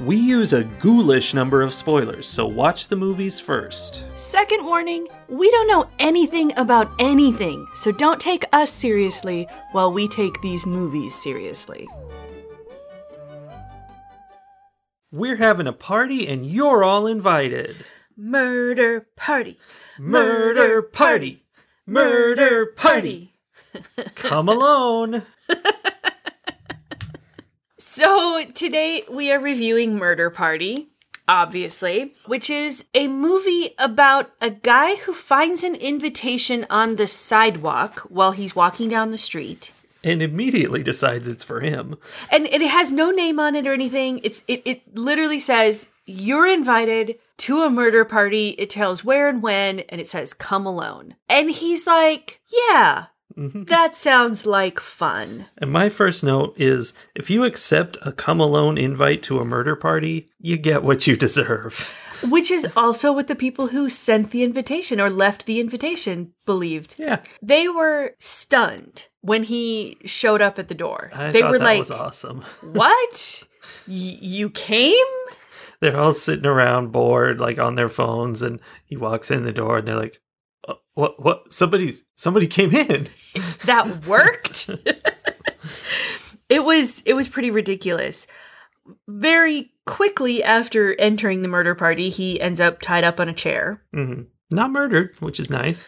we use a ghoulish number of spoilers, so watch the movies first. Second warning we don't know anything about anything, so don't take us seriously while we take these movies seriously. We're having a party, and you're all invited. Murder party. Murder party! Murder party! Come alone! So today we are reviewing Murder Party, obviously, which is a movie about a guy who finds an invitation on the sidewalk while he's walking down the street. And immediately decides it's for him. And it has no name on it or anything. It's it, it literally says you're invited to a murder party. It tells where and when, and it says come alone. And he's like, Yeah, that sounds like fun. And my first note is if you accept a come alone invite to a murder party, you get what you deserve. Which is also what the people who sent the invitation or left the invitation believed. Yeah. They were stunned when he showed up at the door. I they were that like, was awesome. What? Y- you came? They're all sitting around bored, like on their phones, and he walks in the door and they're like, "Uh, what what somebody's somebody came in. That worked? it was it was pretty ridiculous. Very quickly after entering the murder party, he ends up tied up on a chair. hmm Not murdered, which is nice.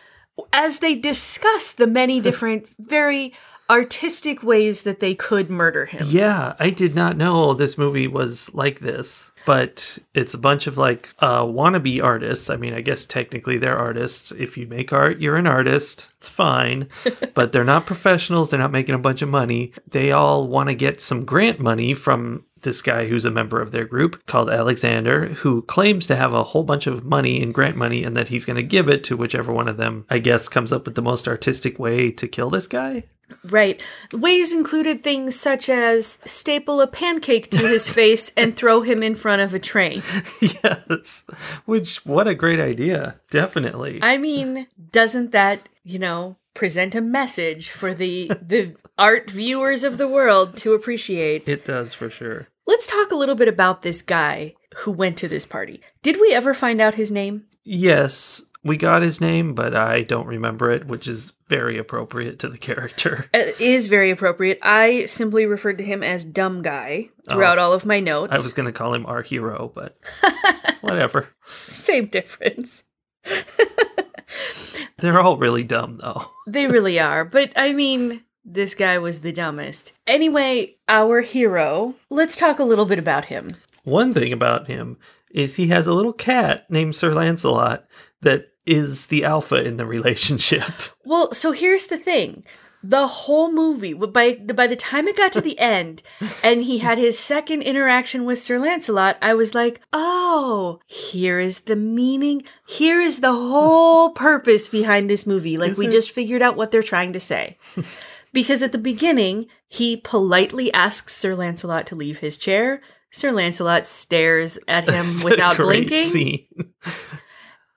As they discuss the many different, very artistic ways that they could murder him. Yeah, I did not know this movie was like this, but it's a bunch of like uh, wannabe artists. I mean, I guess technically they're artists. If you make art, you're an artist. It's fine, but they're not professionals. They're not making a bunch of money. They all want to get some grant money from this guy who's a member of their group called Alexander, who claims to have a whole bunch of money in grant money and that he's going to give it to whichever one of them, I guess, comes up with the most artistic way to kill this guy. Right. Ways included things such as staple a pancake to his face and throw him in front of a train. yes. Which, what a great idea. Definitely. I mean, doesn't that, you know, present a message for the the art viewers of the world to appreciate? it does for sure. Let's talk a little bit about this guy who went to this party. Did we ever find out his name? Yes, we got his name, but I don't remember it, which is very appropriate to the character. It is very appropriate. I simply referred to him as dumb guy throughout oh. all of my notes. I was going to call him our hero, but whatever. Same difference. They're all really dumb, though. They really are. But I mean, this guy was the dumbest. Anyway, our hero, let's talk a little bit about him. One thing about him is he has a little cat named Sir Lancelot that is the alpha in the relationship. Well, so here's the thing. The whole movie, by by the time it got to the end, and he had his second interaction with Sir Lancelot, I was like, "Oh, here is the meaning. Here is the whole purpose behind this movie. Like Is we it? just figured out what they're trying to say." because at the beginning, he politely asks Sir Lancelot to leave his chair. Sir Lancelot stares at him a without great blinking, Scene.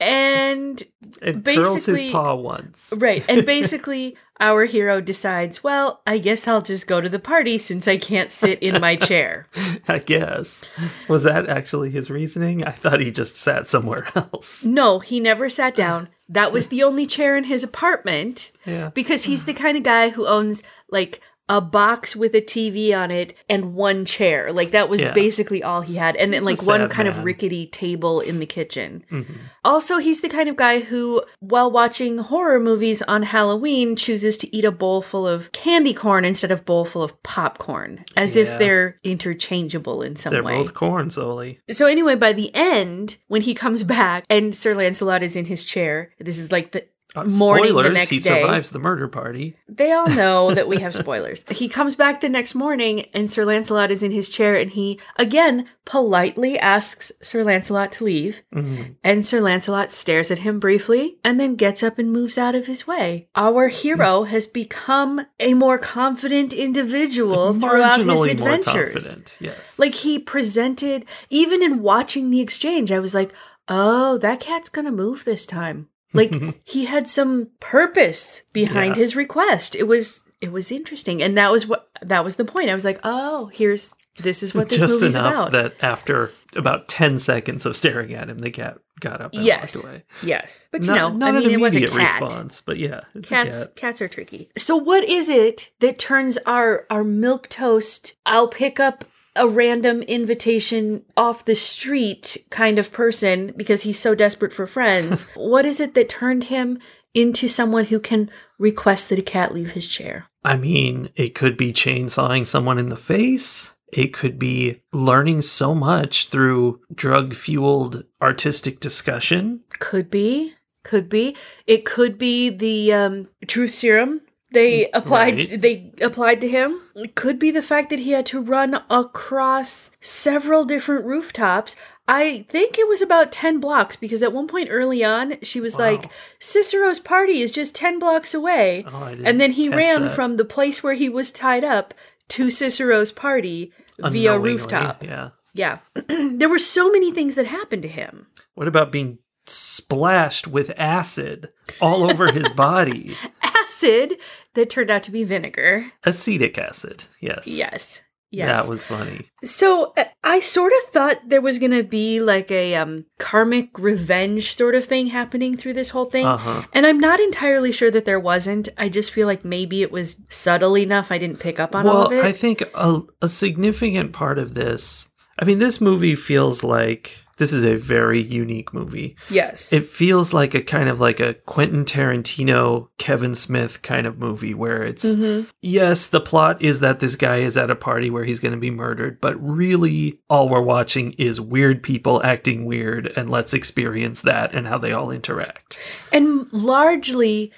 And And curls his Basically- paw once. Right. And basically, our hero decides, well, I guess I'll just go to the party since I can't sit in my chair. I guess. Was that actually his reasoning? I thought he just sat somewhere else. No, he never sat down. That was the only chair in his apartment Yeah. because he's the kind of guy who owns like a box with a TV on it and one chair. Like that was Yeah. basically all he had. And then like one kind of rickety table in the kitchen. Mhm. Also, he's the kind of guy who, while watching horror movies on Halloween, chooses to eat a bowl full of candy corn instead of bowl full of popcorn, as if they're interchangeable in some They're way. both corn, Sully. So anyway, by the end, when he comes back and Sir Lancelot is in his chair, this is like the Uh, morning the spoilers, next he day. survives the murder party. They all know that we have spoilers. he comes back the next morning and Sir Lancelot is in his chair and he again politely asks Sir Lancelot to leave. Mhm. And Sir Lancelot stares at him briefly and then gets up and moves out of his way. Our hero has become a more confident individual throughout his adventures. confident. Yes. Like he presented, even in watching the exchange, I was like, oh, that cat's gonna move this time. Like he had some purpose behind Yeah. his request. It was it was interesting. And that was what that was the point. I was like, oh, here's this is what this Just movie's enough about. that after about 10 seconds of staring at him, the cat got up and yes. walked away. Yes. But you not, know, not I mean an it was a cat. response, but yeah, it's Cats cat. cats are tricky. So what is it that turns our our milk toast I'll pick up a random invitation off the street kind of person because he's so desperate for friends. what is it that turned him into someone who can request that a cat leave his chair? I mean, it could be chainsawing someone in the face. It could be learning so much through drug fueled artistic discussion. Could be, could be. It could be the um, truth serum they applied. Right. They applied to him. It could be the fact that he had to run across several different rooftops. I think it was about ten blocks because at one point early on, she was Wow. like, "Cicero's party is just ten blocks away," Oh, and then he ran that. from the place where he was tied up to Cicero's party via rooftop. Yeah. Yeah, there were so many things that happened to him. What about being splashed with acid all over his body? acid that turned out to be vinegar. Acetic acid. Yes. Yes. Yes. That was funny. so uh, I sort of thought there was going to be like a um, karmic revenge sort of thing happening through this whole thing. Uh huh. And I'm not entirely sure that there wasn't. I just feel like maybe it was subtle enough I didn't pick up on all Well, of it. I think a, a significant part of this, I mean, this movie feels like this is a very unique movie. yes. It feels like a kind of like a Quentin Tarantino, Kevin Smith kind of movie where it's, Mhm. yes, the plot is that this guy is at a party where he's going to be murdered, but really all we're watching is weird people acting weird, and let's experience that and how they all interact. and largely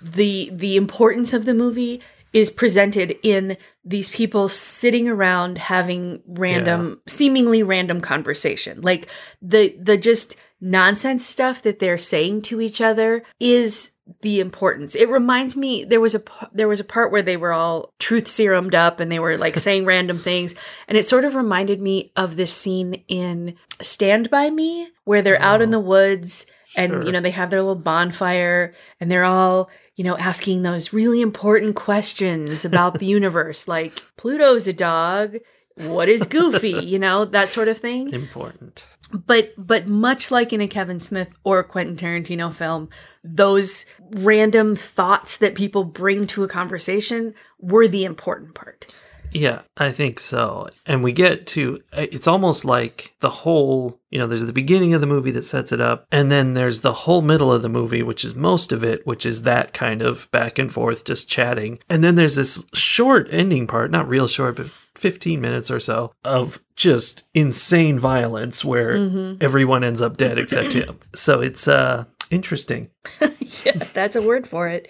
the the importance of the movie is presented in these people sitting around having random seemingly random conversation like the the just nonsense stuff that they're saying to each other is the importance it reminds me there was a there was a part where they were all truth serumed up and they were like saying random things and it sort of reminded me of this scene in stand by me where they're out in Oh. the woods and Sure. you know they have their little bonfire and they're all you know asking those really important questions about the universe like pluto's a dog. What is goofy? You know that sort of thing. Important. but but much like in a kevin smith or quentin tarantino film those random thoughts that people bring to a conversation were the important part Yeah, I think so. And we get to it's almost like the whole, you know, there's the beginning of the movie that sets it up, and then there's the whole middle of the movie, which is most of it, which is that kind of back and forth, just chatting. And then there's this short ending part, not real short, but 15 minutes or so of just insane violence where everyone ends up dead except him. So it's uh interesting. yeah, that's a word for it.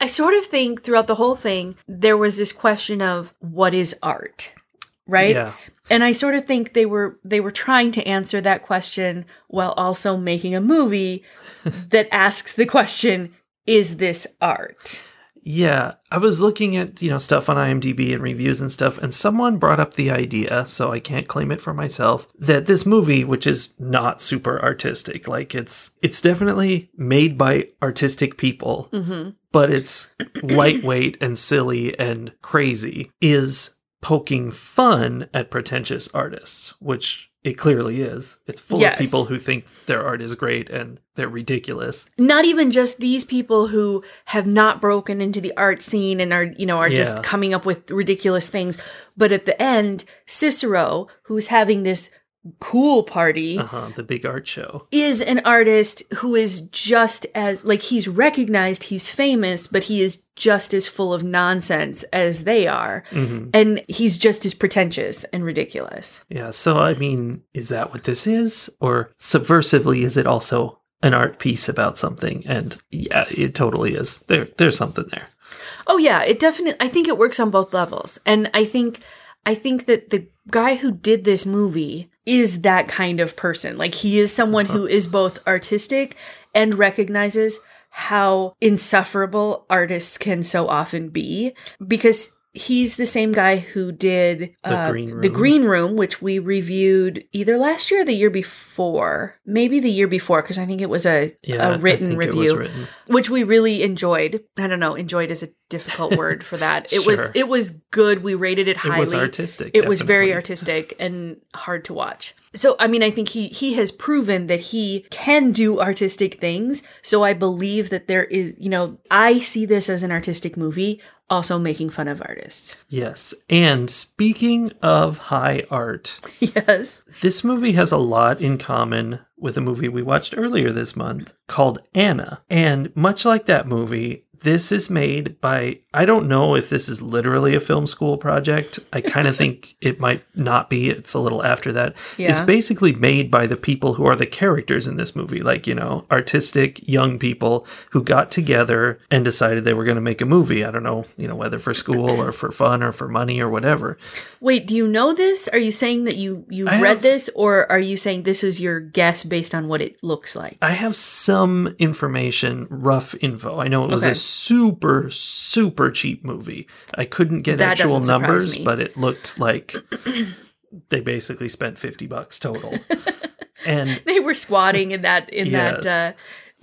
I sort of think throughout the whole thing, there was this question of what is art, right? Yeah. And I sort of think they were they were trying to answer that question while also making a movie that asks the question, is this art? Yeah, I was looking at, you know, stuff on IMDb and reviews and stuff, and someone brought up the idea, so I can't claim it for myself, that this movie, which is not super artistic, like it's it's definitely made by artistic people, mm-hmm. but it's lightweight and silly and crazy, is poking fun at pretentious artists, which it clearly is. It's full Yes. of people who think their art is great and they're ridiculous. Not even just these people who have not broken into the art scene and are, you know, are just coming up with ridiculous things, but at the end, Cicero, who's having this cool party, Uh-huh, the big art show. is an artist who is just as like he's recognized he's famous but he is just as full of nonsense as they are Mhm. and he's just as pretentious and ridiculous Yeah, so I mean, is that what this is? Or subversively, is it also an art piece about something, and yeah, it totally is. There, there's something there. Oh yeah, it definitely I think it works on both levels. And I think I think that the guy who did this movie is that kind of person. Like he is someone who uh-huh. is both artistic and recognizes how insufferable artists can so often be because he's the same guy who did uh, Green Room. the Green Room, which we reviewed either last year or the year before, maybe the year before, because I think it was a, Yeah, a written think it was review, written. which we really enjoyed. I don't know, enjoyed is a difficult word for that. It was it was good. We rated it highly It was artistic. It was very artistic and hard to watch. So I mean, I think he he has proven that he can do artistic things. So I believe that there is, you know, I see this as an artistic movie, also making fun of artists. Yes. And speaking of high art, yes. this movie has a lot in common with a movie we watched earlier this month called Anna. And much like that movie, this is made by, I don't know if this is literally a film school project. I kind of think it might not be. It's a little after that. It's basically made by the people who are the characters in this movie, like, you know, artistic young people who got together and decided they were going to make a movie. I don't know, you know, whether for school or for fun or for money or whatever. Wait, do you know this? Are you saying that you you've I read have- this, or are you saying this is your guess based on what it looks like? I have some information, rough info. I know it was Okay. a super, super cheap movie. I couldn't get That actual numbers, me. but it looked like they basically spent 50 bucks total. and They were squatting in that in Yes. that uh,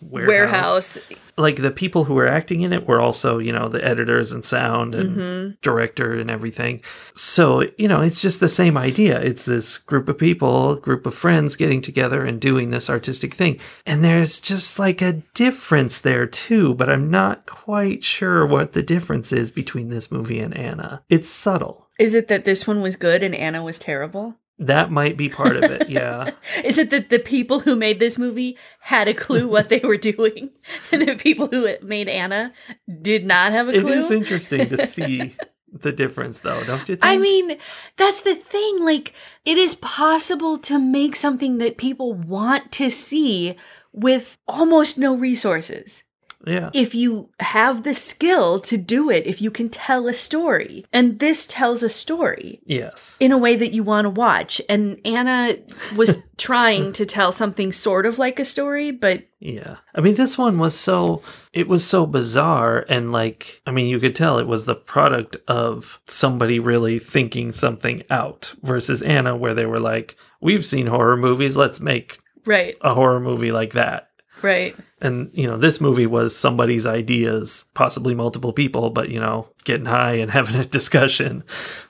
warehouse. Like the people who were acting in it were also, you know, the editors and sound and Mm-hmm. director and everything. So, you know, it's just the same idea. It's this group of people, group of friends getting together and doing this artistic thing. And there's just like a difference there too, but I'm not quite sure what the difference is between this movie and Anna. It's subtle. Is it that this one was good and Anna was terrible? That might be part of it. Yeah. Is it that the people who made this movie had a clue what they were doing, and the people who made Anna did not have a it clue? is interesting to see the difference though, don't you think? I mean, that's the thing. Like, it is possible to make something that people want to see with almost no resources. Yeah. If you have the skill to do it, if you can tell a story. And this tells a story Yes. in a way that you want to watch. And Anna was trying to tell something sort of like a story, but Yeah. I mean, this one was so, it was so bizarre. And like, I mean, you could tell it was the product of somebody really thinking something out versus Anna, where they were like, we've seen horror movies, let's make right, a horror movie like that. Right. And, you know, this movie was somebody's ideas, possibly multiple people, but, you know, getting high and having a discussion.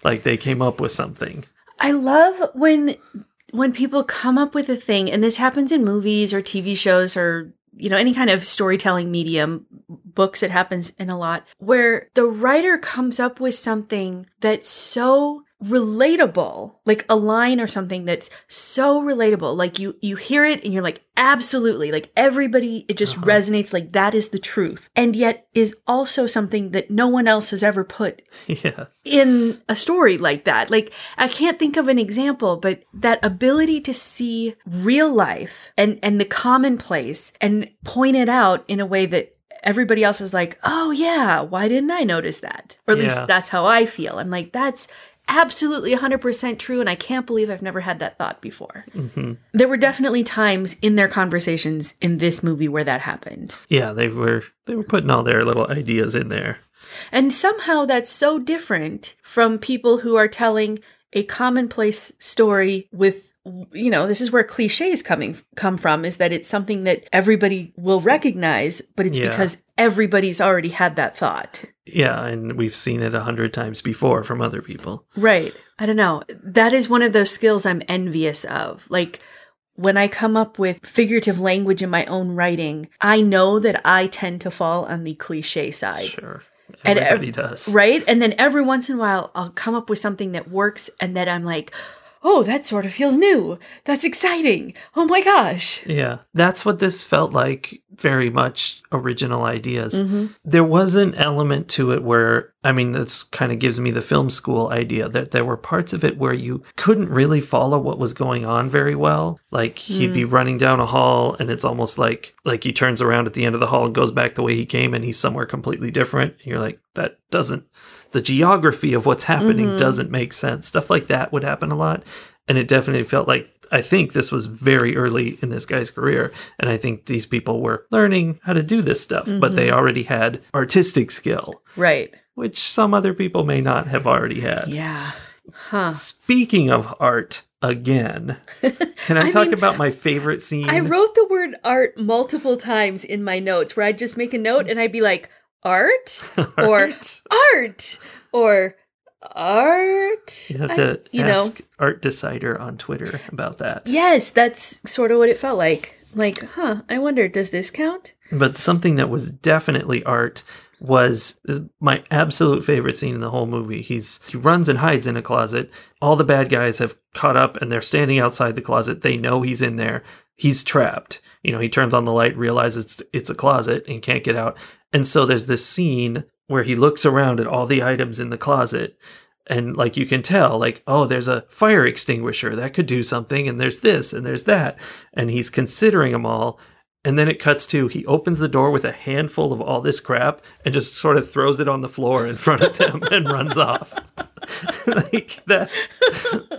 Like they came up with something. I love when when people come up with a thing and this happens in movies or TV shows or you know any kind of storytelling medium books it happens in a lot where the writer comes up with something that's so relatable like a line or something that's so relatable like you you hear it and you're like absolutely like everybody it just uh-huh. resonates like that is the truth and yet is also something that no one else has ever put Yeah. in a story like that. Like, I can't think of an example, but that ability to see real life and, and the commonplace and point it out in a way that everybody else is like, oh, yeah, why didn't I notice that? Or at Yeah. least that's how I feel. I'm like, that's absolutely 100% true. And I can't believe I've never had that thought before. There were definitely times in their conversations in this movie where that happened. Yeah. They were, they were putting all their little ideas in there. And somehow that's so different from people who are telling a commonplace story with you know, this is where cliches coming come from is that it's something that everybody will recognize, but it's Yeah. because everybody's already had that thought. Yeah. And we've seen it a hundred times before from other people. Right. I don't know. That is one of those skills I'm envious of. Like when I come up with figurative language in my own writing, I know that I tend to fall on the cliche side. Sure. And Everybody ev- does. Right? And then every once in a while, I'll come up with something that works and that I'm like, oh, that sort of feels new. That's exciting. Oh my gosh. Yeah, that's what this felt like. Very much original ideas. Mm-hmm. There was an element to it where, I mean, this kind of gives me the film school idea that there were parts of it where you couldn't really follow what was going on very well. Like he'd be running down a hall, and it's almost like like he turns around at the end of the hall and goes back the way he came, and he's somewhere completely different. And you're like, that doesn't. The geography of what's happening mm-hmm. doesn't make sense. Stuff like that would happen a lot, and it definitely felt like I think this was very early in this guy's career. And I think these people were learning how to do this stuff, but they mm-hmm. already had artistic skill, Right. which some other people may not have already had. Yeah. Huh. Speaking of art, again, can I, I talk mean, about my favorite scene? I wrote the word art multiple times in my notes where I'd just make a note and I'd be like, art or Art? art or art. You have I- to you know. Art Decider on Twitter about that. Yes, that's sort of what it felt like. Like, huh, I wonder, does this count? But something that was definitely art was my absolute favorite scene in the whole movie. He's he runs and hides in a closet. All the bad guys have caught up and they're standing outside the closet. They know he's in there. He's trapped. You know, he turns on the light, realizes it's it's a closet and can't get out. And so there's this scene where he looks around at all the items in the closet and like you can tell like oh there's a fire extinguisher that could do something and there's this and there's that. And he's considering them all and then it cuts to he opens the door with a handful of all this crap and just sort of throws it on the floor in front of them and runs off. Like that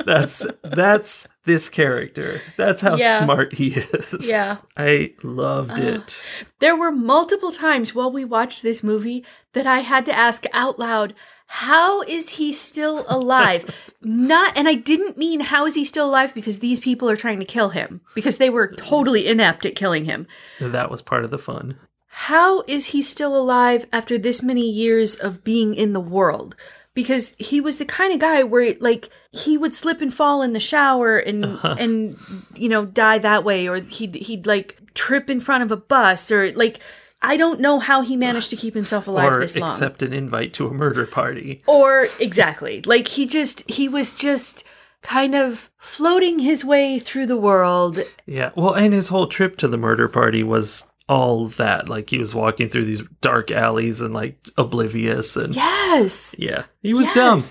that's that's this character. That's how Yeah. smart he is. Yeah. i loved it. There were multiple times while we watched this movie that I had to ask out loud, how is he still alive? Not, and I didn't mean how is he still alive because these people are trying to kill him because they were totally inept at killing him. that was part of the fun How is he still alive after this many years of being in the world? Because he was the kind of guy where like he would slip and fall in the shower and uh-huh. and you know die that way or he'd he'd like trip in front of a bus or like I don't know how he managed to keep himself alive or this long. accept an invite to a murder party or exactly. Like he just he was just kind of floating his way through the world. Yeah. Well, and his whole trip to the murder party was all that. Like he was walking through these dark alleys and like oblivious and Yes. yeah, he was Yes. dumb.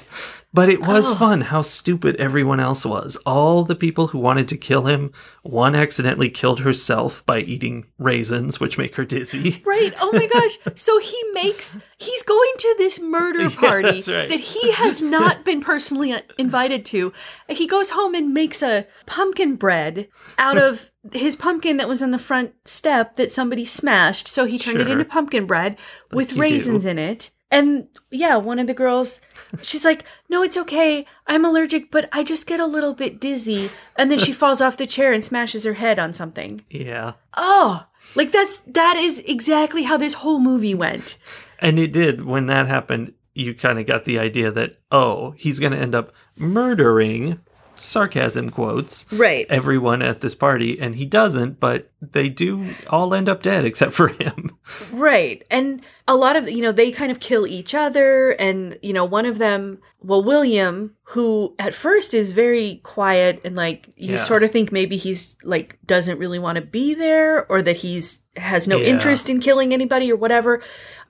But it was Oh. fun how stupid everyone else was. All the people who wanted to kill him, one accidentally killed herself by eating raisins, which make her dizzy. Right. Oh my gosh. So he makes he's going to this murder party that's right. that he has not been personally invited to. He goes home and makes a pumpkin bread out of his pumpkin that was on the front step that somebody smashed. So he turned it into pumpkin bread with do. raisins in it. And yeah, one of the girls, she's like, "No, it's okay. I'm allergic, but I just get a little bit dizzy." And then she falls off the chair and smashes her head on something. Yeah. Oh, like that's that is exactly how this whole movie went. And it did. When that happened, you kind of got the idea that, oh, he's going to end up murdering, sarcasm quotes, Right. everyone at this party. And he doesn't, but they do all end up dead except for him. Right. And a lot of, you know, they kind of kill each other. And, you know, one of them, well, William, who at first is very quiet and like you Yeah. sort of think maybe he's like doesn't really want to be there or that he's has no Yeah. interest in killing anybody or whatever.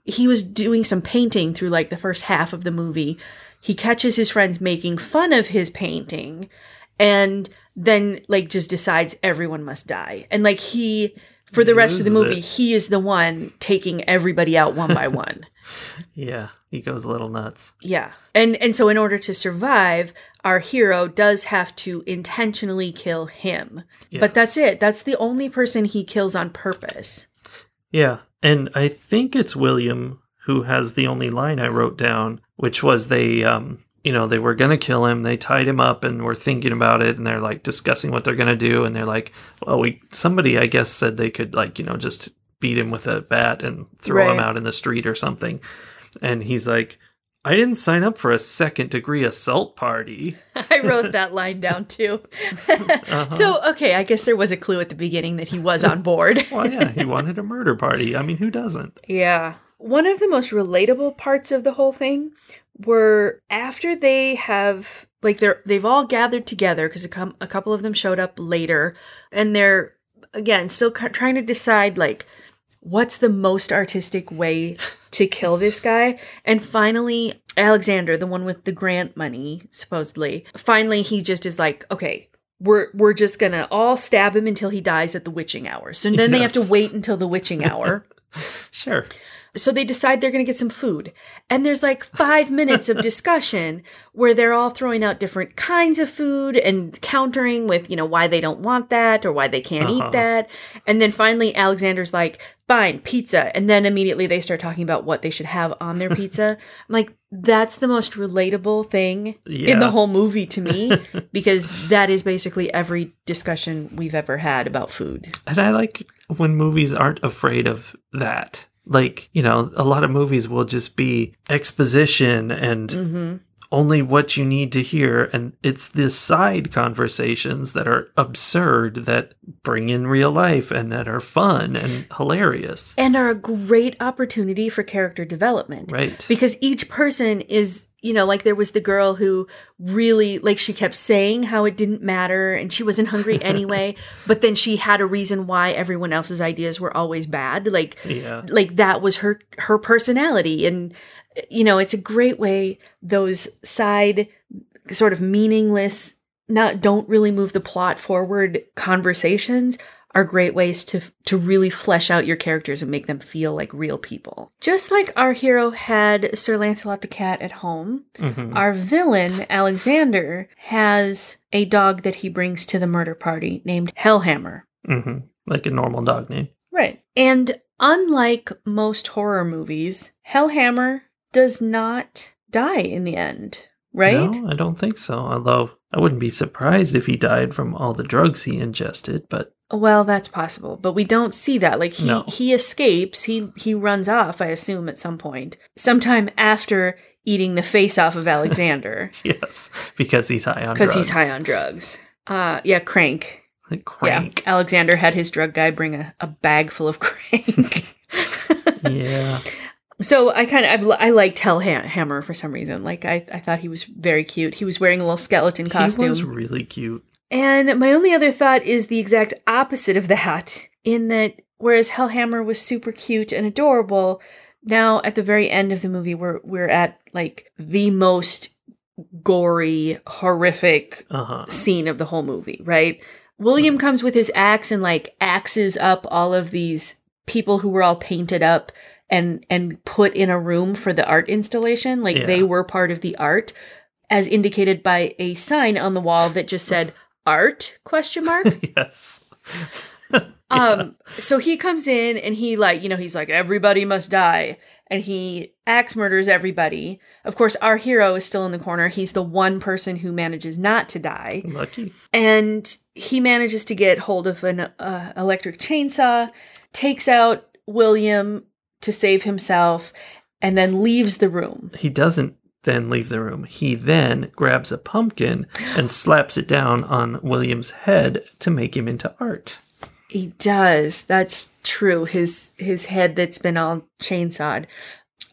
He was doing some painting through like the first half of the movie. He catches his friends making fun of his painting and then like just decides everyone must die. And like he for the rest of the movie, it. he is the one taking everybody out one by one. Yeah, he goes a little nuts. Yeah. And and so in order to survive, our hero does have to intentionally kill him. But that's it. That's the only person he kills on purpose. Yeah, and I think it's William who has the only line I wrote down, which was they, um, you know, they were gonna kill him. They tied him up and were thinking about it, and they're like discussing what they're gonna do, and they're like, well, we somebody I guess said they could like you know just beat him with a bat and throw him out in the street or something, and he's like. I didn't sign up for a second degree assault party. I wrote that line down too. So, okay, I guess there was a clue at the beginning that he was on board. Well, yeah, he wanted a murder party. I mean, who doesn't? Yeah. One of the most relatable parts of the whole thing were after they have like they're they've all gathered together because a, com- a couple of them showed up later and they're again still ca- trying to decide like what's the most artistic way to kill this guy? And finally alexander the one with the grant money supposedly finally he just is like okay we're we're just gonna all stab him until he dies at the witching hour. So then they have to wait until the witching hour. Sure. So they decide they're going to get some food. And there's like five minutes of discussion where they're all throwing out different kinds of food and countering with, you know, why they don't want that or why they can't Uh-huh. eat that. And then finally, Alexander's like, fine, pizza. And then immediately they start talking about what they should have on their pizza. I'm like, that's the most relatable thing in the whole movie to me because that is basically every discussion we've ever had about food. And I like when movies aren't afraid of that. Like, you know, a lot of movies will just be exposition and hmm only what you need to hear. And it's the side conversations that are absurd that bring in real life and that are fun and hilarious. And are a great opportunity for character development. Right. because each person is you know like there was the girl who really like she kept saying how it didn't matter and she wasn't hungry anyway but then she had a reason why everyone else's ideas were always bad like Yeah. like that was her her personality and you know it's a great way those side sort of meaningless not don't really move the plot forward conversations are great ways to to really flesh out your characters and make them feel like real people. Just like our hero had Sir Lancelot the cat at home, hmm our villain Alexander has a dog that he brings to the murder party named Hellhammer. hmm Like a normal dog name. Right. And unlike most horror movies, Hellhammer does not die in the end, right? No, I don't think so. Although I wouldn't be surprised if he died from all the drugs he ingested, but Well, that's possible, but we don't see that. Like he No. he escapes, he he runs off, I assume at some point. Sometime after eating the face off of Alexander yes, because he's high on because drugs. he's high on drugs. Uh yeah, crank. Crank. Yeah. Alexander had his drug guy bring a, a bag full of crank. Yeah. So I kind of I liked Hellhammer for some reason. Like I, I thought he was very cute. He was wearing a little skeleton costume. He was really cute. And my only other thought is the exact opposite of that, in that whereas Hellhammer was super cute and adorable, now at the very end of the movie we're we're at like the most gory, horrific Uh huh. scene of the whole movie, right? William comes with his axe and like axes up all of these people who were all painted up and and put in a room for the art installation, like Yeah. they were part of the art as indicated by a sign on the wall that just said art? Question mark? Yes. um so he comes in and he like you know he's like everybody must die. And he axe murders everybody. Of course our hero is still in the corner. He's the one person who manages not to die. Lucky. and he manages to get hold of an uh, electric chainsaw takes out william to save himself and then leaves the room. He doesn't then leave the room. He then grabs a pumpkin and slaps it down on William's head to make him into art. He does. That's true. His his head that's been all chainsawed.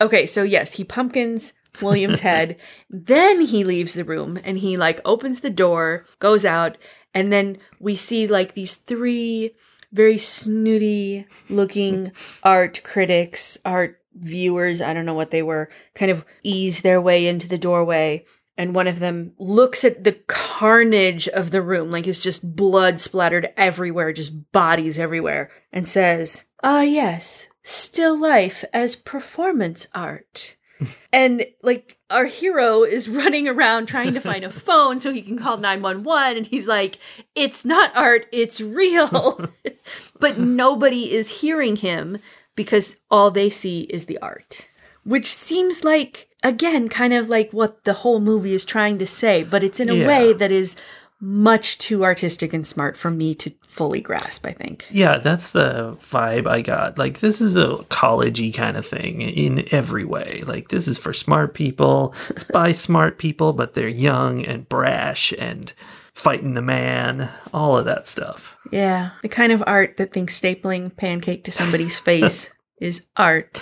Okay, so yes, he pumpkins William's head. Then he leaves the room and he like opens the door, goes out, and then we see like these three very snooty looking art critics, art viewers, I don't know what they were, kind of ease their way into the doorway and one of them looks at the carnage of the room, like it's just blood splattered everywhere, just bodies everywhere, and says, Ah, yes, still life as performance art. and like our hero is running around trying to find a phone so he can call 911 and he's like it's not art it's real but nobody is hearing him because all they see is the art which seems like again kind of like what the whole movie is trying to say but it's in a Yeah. way that is much too artistic and smart for me to fully grasp i think Yeah, that's the vibe I got. Like this is a collegey kind of thing in every way. Like this is for smart people. It's by smart people, but they're young and brash and fighting the man, all of that stuff. Yeah. The kind of art that thinks stapling pancake to somebody's face is art.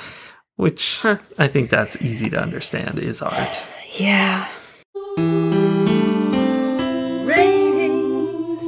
Which huh. I think that's easy to understand is art. Yeah. Ratings.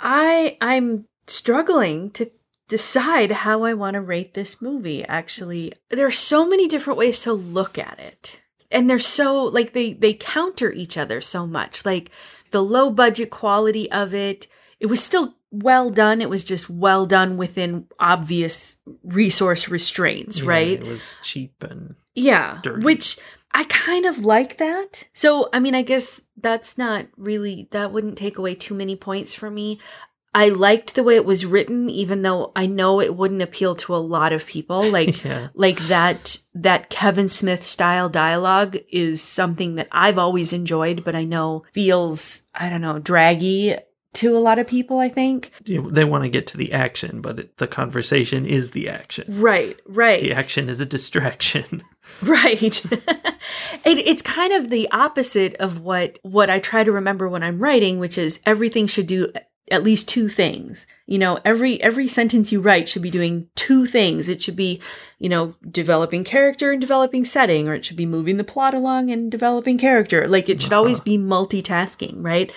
I I'm struggling to decide how I want to rate this movie actually. There are so many different ways to look at it and they're so like they they counter each other so much like the low budget quality of it, it was still well done. It was just well done within obvious resource restraints, Yeah, right? It was cheap and Yeah, dirty. which I kind of like that. So, I mean, I guess that's not really, that wouldn't take away too many points for me. I liked the way it was written, even though I know it wouldn't appeal to a lot of people. Like, yeah. like that, that Kevin Smith style dialogue is something that I've always enjoyed, but I know feels, I don't know, draggy to a lot of people, I think. They want to get to the action, but it, the conversation is the action. Right, right. The action is a distraction. Right. it, it's kind of the opposite of what what I try to remember when I'm writing, which is everything should do at least two things. You know, every every sentence you write should be doing two things. It should be, you know, developing character and developing setting, or it should be moving the plot along and developing character. Like it should always uh-huh. be multitasking, right?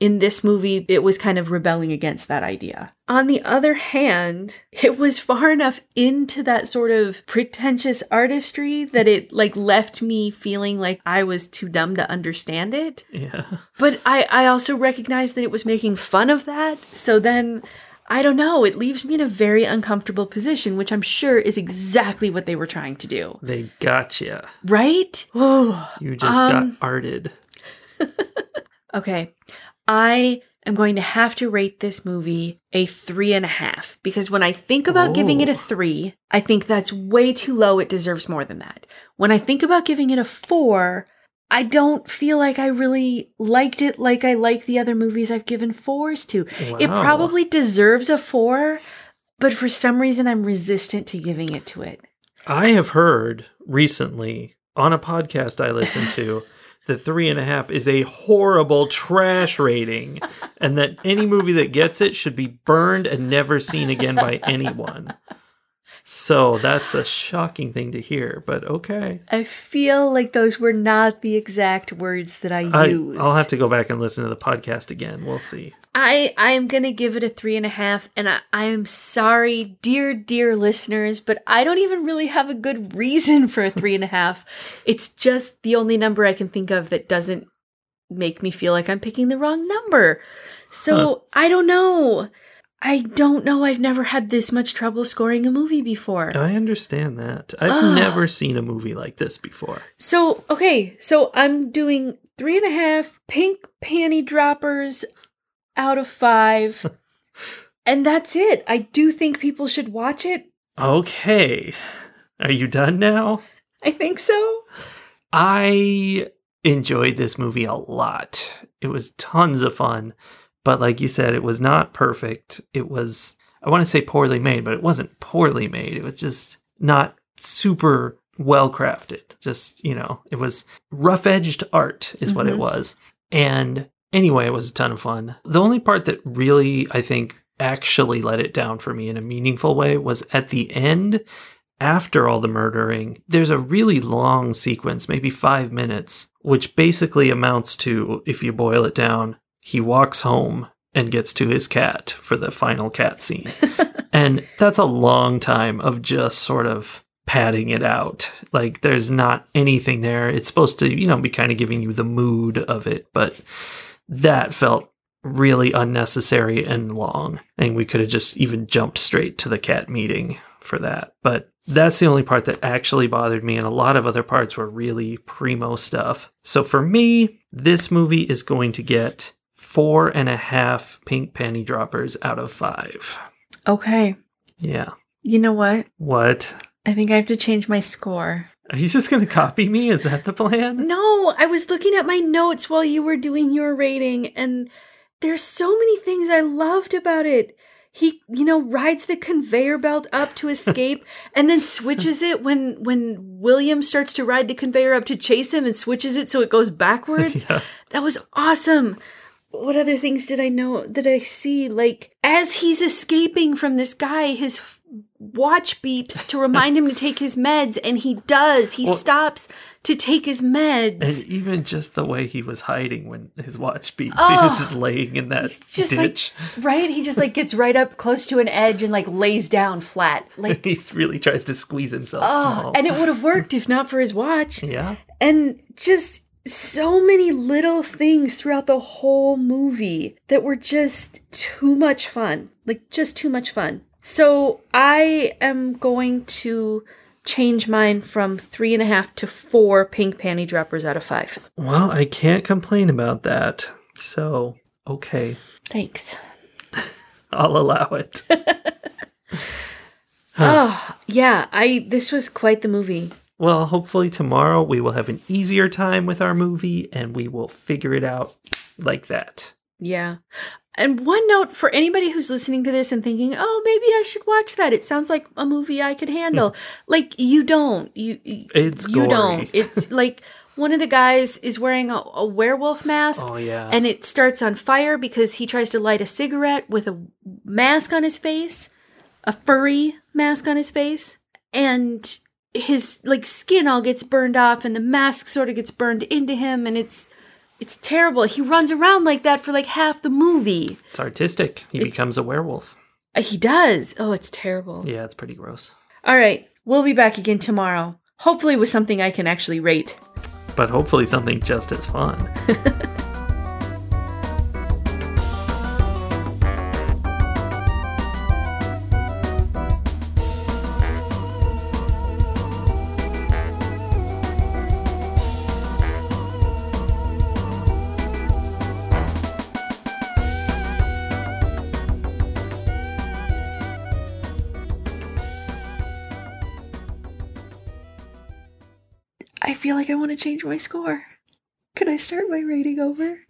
In this movie, it was kind of rebelling against that idea. On the other hand, it was far enough into that sort of pretentious artistry that it like left me feeling like I was too dumb to understand it. Yeah. But I, I also recognized that it was making fun of that. So then I don't know, it leaves me in a very uncomfortable position, which I'm sure is exactly what they were trying to do. They gotcha. Right? Oh. You just Um, got arted. Okay. I am going to have to rate this movie a three and a half because when I think about giving it a three, I think that's way too low. It deserves more than that. When I think about giving it a four, I don't feel like I really liked it like I like the other movies I've given fours to. It probably deserves a four, but for some reason I'm resistant to giving it to it. I have heard recently on a podcast I listen to that three and a half is a horrible trash rating, and that any movie that gets it should be burned and never seen again by anyone. So that's a shocking thing to hear, but okay. I feel like those were not the exact words that I I, used. I'll have to go back and listen to the podcast again. We'll see. I I am gonna give it a three and a half, and I I am sorry, dear dear listeners, but I don't even really have a good reason for a three and a half. It's just the only number I can think of that doesn't make me feel like I'm picking the wrong number. So Huh. I don't know. I don't know. I've never had this much trouble scoring a movie before. I understand that. I've Ah. never seen a movie like this before. So, okay, so I'm doing three and a half pink panty droppers out of five. and that's it. I do think people should watch it. Okay. Are you done now? I think so. I enjoyed this movie a lot. It was tons of fun, but like you said, it was not perfect. It was, I want to say poorly made, but it wasn't poorly made. It was just not super well crafted. Just, you know, it was rough edged art, is what it Mhm. was. And anyway, it was a ton of fun. The only part that really, I think, actually let it down for me in a meaningful way was at the end after all the murdering, there's a really long sequence, maybe five minutes, which basically amounts to, if you boil it down, he walks home and gets to his cat for the final cat scene. and that's a long time of just sort of padding it out. Like there's not anything there. It's supposed to, you know, be kind of giving you the mood of it, but that felt really unnecessary and long. And we could have just even jumped straight to the cat meeting for that. But that's the only part that actually bothered me, and a lot of other parts were really primo stuff. So for me, this movie is going to get four and a half pink panty droppers out of five. Okay. Yeah. You know what? What? I think I have to change my score. Are you just going to copy me? Is that the plan? No, I was looking at my notes while you were doing your rating, and there's so many things I loved about it. He, you know, rides the conveyor belt up to escape and then switches it when when William starts to ride the conveyor up to chase him and switches it so it goes backwards. Yeah. That was awesome. What other things did I know that I see? Like as he's escaping from this guy, his watch beeps to remind him to take his meds, and he does. He Well- stops to take his meds. And even just the way he was hiding when his watch beeped, he Oh. was just laying in that just ditch. like right, he just like gets right up close to an edge and like lays down flat. Like he really tries to squeeze himself oh, small. and it would have worked if not for his watch. yeah. And just so many little things throughout the whole movie that were just too much fun. Like, just too much fun. So, I am going to change mine from three and a half to four pink panty droppers out of five. Well, I can't complain about that. So, okay, Thanks. I'll allow it. Oh, yeah, I this was quite the movie. Well, hopefully tomorrow we will have an easier time with our movie and we will figure it out like that. Yeah. And one note for anybody who's listening to this and thinking, "Oh, maybe I should watch that. It sounds like a movie I could handle." Hmm. like you don't. You you It's you gory. don't. It's like one of the guys is wearing a, a werewolf mask Oh, yeah. and it starts on fire because he tries to light a cigarette with a mask on his face, a furry mask on his face, and his like skin all gets burned off and the mask sort of gets burned into him and it's it's terrible. He runs around like that for like half the movie. it's artistic. He It's- becomes a werewolf. Uh, He does. Oh, it's terrible. Yeah, it's pretty gross. All right, we'll be back again tomorrow. Hopefully with something I can actually rate. But hopefully something just as fun. want to change my score. Can I start my rating over?